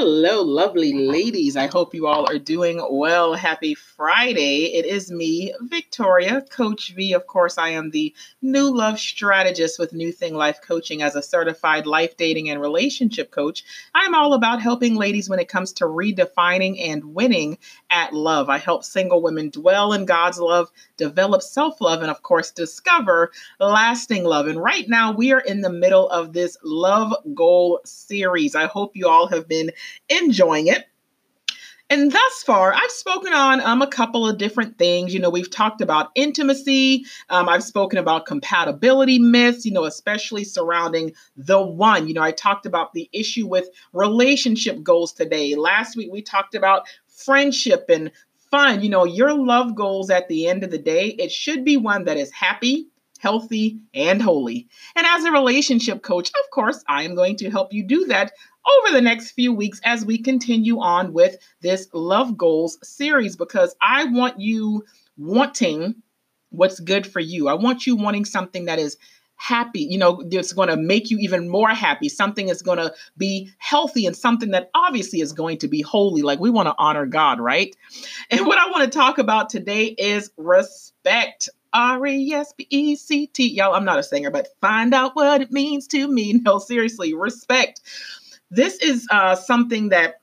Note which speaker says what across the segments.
Speaker 1: Hello, lovely ladies. I hope you all are doing well. Happy Friday. It is me, Victoria, Coach V. Of course, I am the new love strategist with New Thing Life Coaching as a certified life dating and relationship coach. I'm all about helping ladies when it comes to redefining and winning at love. I help single women dwell in God's love, develop self love, and of course, discover lasting love. And right now, we are in the middle of this love goal series. I hope you all have been enjoying it. And thus far, I've spoken on um, a couple of different things. You know, we've talked about intimacy. Um, I've spoken about compatibility myths, you know, especially surrounding the one. You know, I talked about the issue with relationship goals today. Last week, we talked about friendship and fun. You know, your love goals at the end of the day, it should be one that is happy, healthy, and holy. And as a relationship coach, of course, I am going to help you do that over the next few weeks as we continue on with this Love Goals series because I want you wanting what's good for you. I want you wanting something that is happy, you know, it's going to make you even more happy. Something is going to be healthy and something that obviously is going to be holy. Like we want to honor God, right? And what I want to talk about today is respect. R E S P E C T. Y'all, I'm not a singer, but find out what it means to me. No, seriously, respect. This is uh, something that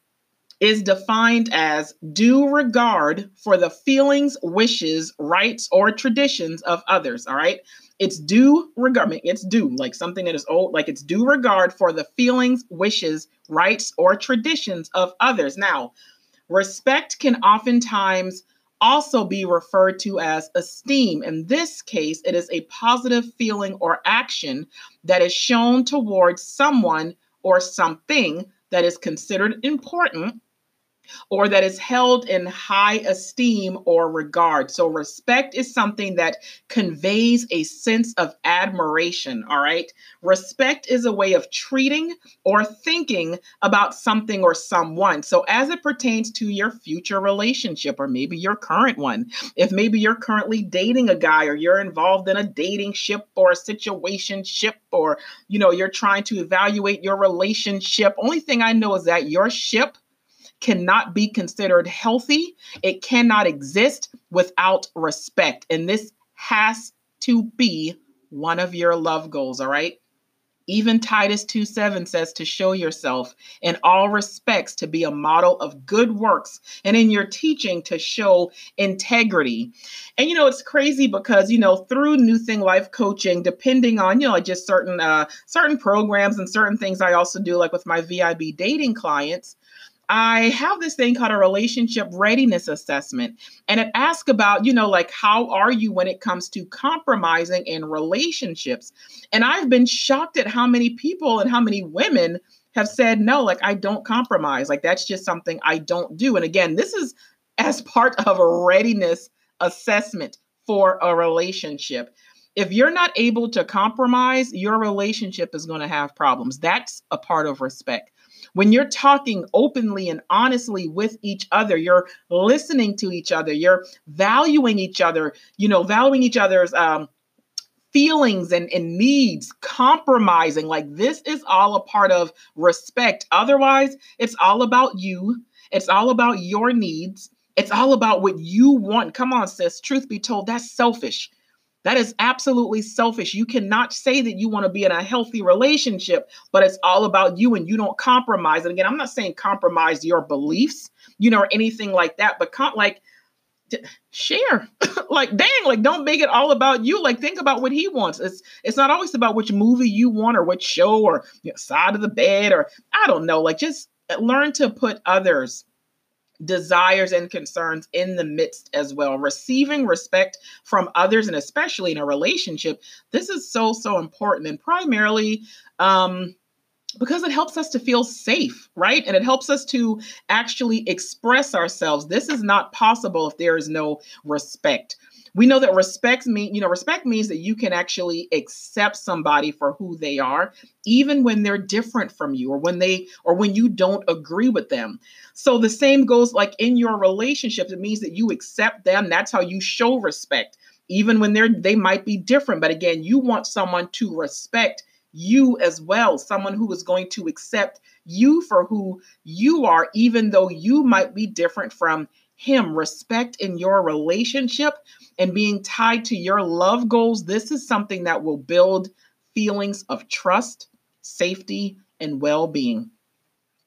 Speaker 1: is defined as due regard for the feelings, wishes, rights, or traditions of others. All right. It's due regard, it's due, like something that is old, like it's due regard for the feelings, wishes, rights, or traditions of others. Now, respect can oftentimes also be referred to as esteem. In this case, it is a positive feeling or action that is shown towards someone or something that is considered important or that is held in high esteem or regard. So, respect is something that conveys a sense of admiration. All right. Respect is a way of treating or thinking about something or someone. So, as it pertains to your future relationship or maybe your current one, if maybe you're currently dating a guy or you're involved in a dating ship or a situation ship or, you know, you're trying to evaluate your relationship, only thing I know is that your ship cannot be considered healthy. It cannot exist without respect. And this has to be one of your love goals, all right? Even Titus 2 7 says to show yourself in all respects to be a model of good works and in your teaching to show integrity. And you know, it's crazy because, you know, through New Thing Life coaching, depending on, you know, just certain uh certain programs and certain things I also do, like with my VIB dating clients, I have this thing called a relationship readiness assessment. And it asks about, you know, like, how are you when it comes to compromising in relationships? And I've been shocked at how many people and how many women have said, no, like, I don't compromise. Like, that's just something I don't do. And again, this is as part of a readiness assessment for a relationship. If you're not able to compromise, your relationship is going to have problems. That's a part of respect. When you're talking openly and honestly with each other, you're listening to each other, you're valuing each other, you know, valuing each other's um, feelings and, and needs, compromising. Like this is all a part of respect. Otherwise, it's all about you, it's all about your needs. It's all about what you want. Come on, sis. Truth be told, that's selfish. That is absolutely selfish. You cannot say that you want to be in a healthy relationship, but it's all about you and you don't compromise. And again, I'm not saying compromise your beliefs, you know, or anything like that, but com- like share. like dang, like don't make it all about you. Like think about what he wants. It's it's not always about which movie you want or which show or you know, side of the bed or I don't know. Like just uh, learn to put others desires and concerns in the midst as well. Receiving respect from others, and especially in a relationship, this is so, so important. And primarily, um, because it helps us to feel safe, right? And it helps us to actually express ourselves. This is not possible if there is no respect we know that respect mean you know respect means that you can actually accept somebody for who they are even when they're different from you or when they or when you don't agree with them. So the same goes like in your relationships it means that you accept them. That's how you show respect even when they're they might be different. But again you want someone to respect you as well, someone who is going to accept you for who you are, even though you might be different from him. Respect in your relationship and being tied to your love goals. This is something that will build feelings of trust, safety, and well being.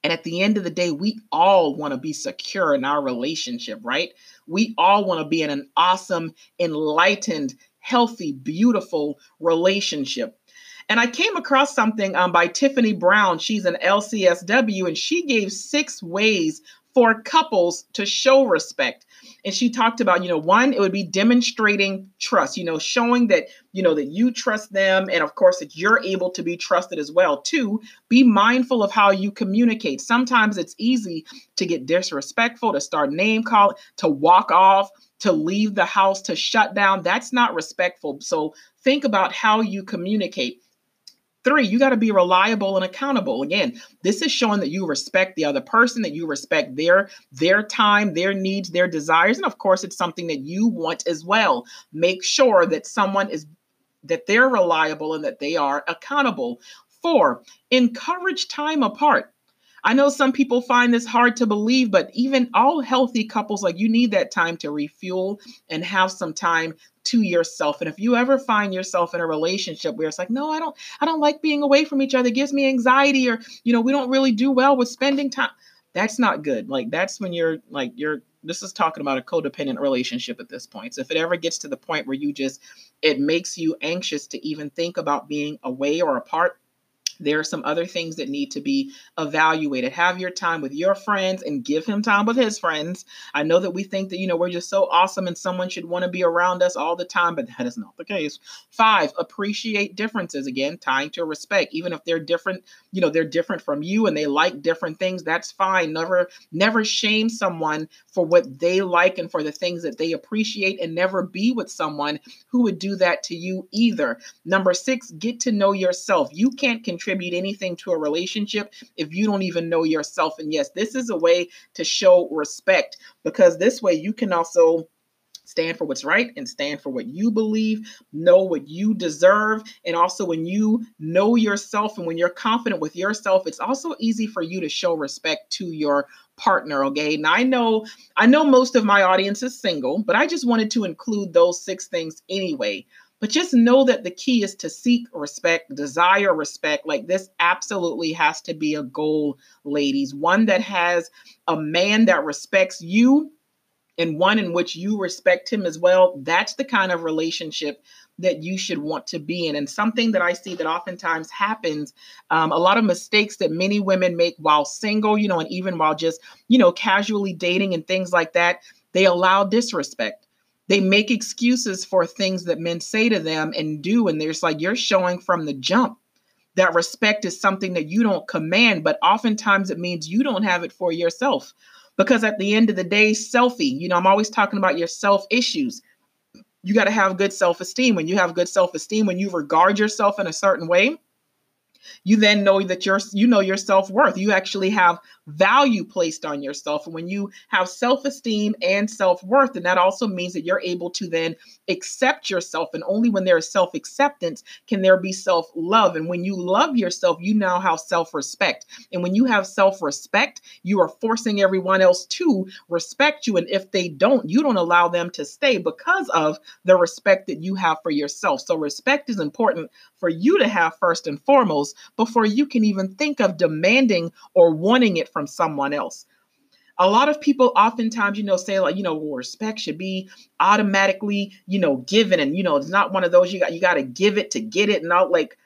Speaker 1: And at the end of the day, we all want to be secure in our relationship, right? We all want to be in an awesome, enlightened, healthy, beautiful relationship. And I came across something um, by Tiffany Brown. She's an LCSW, and she gave six ways for couples to show respect. And she talked about, you know, one, it would be demonstrating trust, you know, showing that, you know, that you trust them. And of course, that you're able to be trusted as well. Two, be mindful of how you communicate. Sometimes it's easy to get disrespectful, to start name calling, to walk off, to leave the house, to shut down. That's not respectful. So think about how you communicate. Three, you got to be reliable and accountable. Again, this is showing that you respect the other person, that you respect their their time, their needs, their desires, and of course, it's something that you want as well. Make sure that someone is that they're reliable and that they are accountable. Four, encourage time apart. I know some people find this hard to believe, but even all healthy couples, like you need that time to refuel and have some time to yourself. And if you ever find yourself in a relationship where it's like, no, I don't, I don't like being away from each other, it gives me anxiety, or you know, we don't really do well with spending time. That's not good. Like that's when you're like you're this is talking about a codependent relationship at this point. So if it ever gets to the point where you just it makes you anxious to even think about being away or apart, there are some other things that need to be evaluated. Have your time with your friends and give him time with his friends. I know that we think that, you know, we're just so awesome and someone should want to be around us all the time, but that is not the case. Five, appreciate differences. Again, tying to respect. Even if they're different, you know, they're different from you and they like different things, that's fine. Never, never shame someone for what they like and for the things that they appreciate and never be with someone who would do that to you either. Number six, get to know yourself. You can't contribute anything to a relationship if you don't even know yourself. And yes, this is a way to show respect because this way you can also stand for what's right and stand for what you believe, know what you deserve. And also, when you know yourself and when you're confident with yourself, it's also easy for you to show respect to your partner okay and i know i know most of my audience is single but i just wanted to include those six things anyway but just know that the key is to seek respect, desire respect. Like this absolutely has to be a goal, ladies. One that has a man that respects you and one in which you respect him as well. That's the kind of relationship that you should want to be in. And something that I see that oftentimes happens, um, a lot of mistakes that many women make while single, you know, and even while just, you know, casually dating and things like that, they allow disrespect they make excuses for things that men say to them and do. And there's like, you're showing from the jump that respect is something that you don't command, but oftentimes it means you don't have it for yourself. Because at the end of the day, selfie, you know, I'm always talking about your self issues. You got to have good self esteem. When you have good self esteem, when you regard yourself in a certain way, you then know that you're you know your self-worth. You actually have value placed on yourself. And when you have self-esteem and self-worth and that also means that you're able to then accept yourself. And only when there is self-acceptance can there be self-love. And when you love yourself you now have self-respect. And when you have self-respect you are forcing everyone else to respect you. And if they don't you don't allow them to stay because of the respect that you have for yourself. So respect is important for you to have first and foremost before you can even think of demanding or wanting it from someone else. A lot of people oftentimes, you know, say like, you know, respect should be automatically, you know, given, and you know, it's not one of those you got you got to give it to get it, not like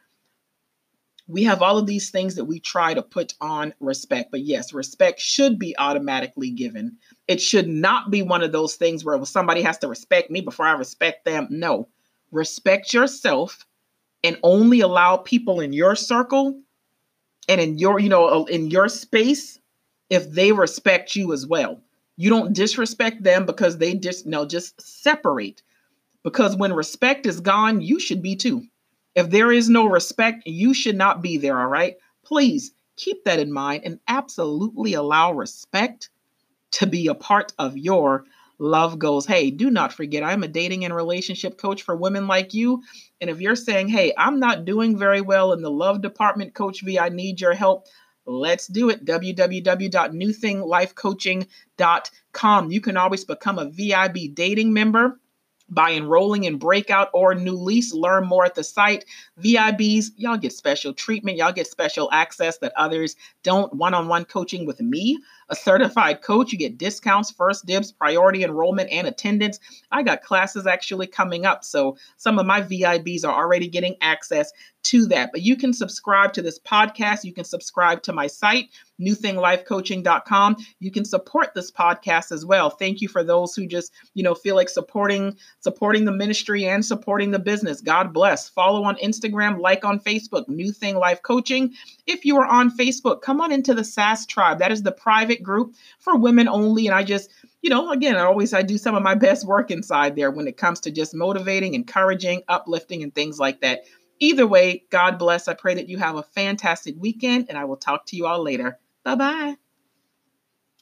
Speaker 1: we have all of these things that we try to put on respect. But yes, respect should be automatically given. It should not be one of those things where somebody has to respect me before I respect them. No, respect yourself and only allow people in your circle and in your, you know, uh, in your space if they respect you as well. You don't disrespect them because they just no, just separate. Because when respect is gone, you should be too. If there is no respect, you should not be there, all right? Please keep that in mind and absolutely allow respect to be a part of your love goals. Hey, do not forget, I'm a dating and relationship coach for women like you. And if you're saying, hey, I'm not doing very well in the love department, Coach V, I need your help. Let's do it. www.newthinglifecoaching.com. You can always become a VIB dating member by enrolling in Breakout or New Lease. Learn more at the site. VIBs, y'all get special treatment. Y'all get special access that others don't. One on one coaching with me, a certified coach. You get discounts, first dibs, priority enrollment, and attendance. I got classes actually coming up. So some of my VIBs are already getting access to that. But you can subscribe to this podcast. You can subscribe to my site, newthinglifecoaching.com. You can support this podcast as well. Thank you for those who just, you know, feel like supporting supporting the ministry and supporting the business. God bless. Follow on Instagram, like on Facebook, New Thing Life Coaching. If you are on Facebook, come on into the SAS tribe. That is the private group for women only and I just you know, again, I always I do some of my best work inside there when it comes to just motivating, encouraging, uplifting, and things like that. Either way, God bless. I pray that you have a fantastic weekend, and I will talk to you all later. Bye bye.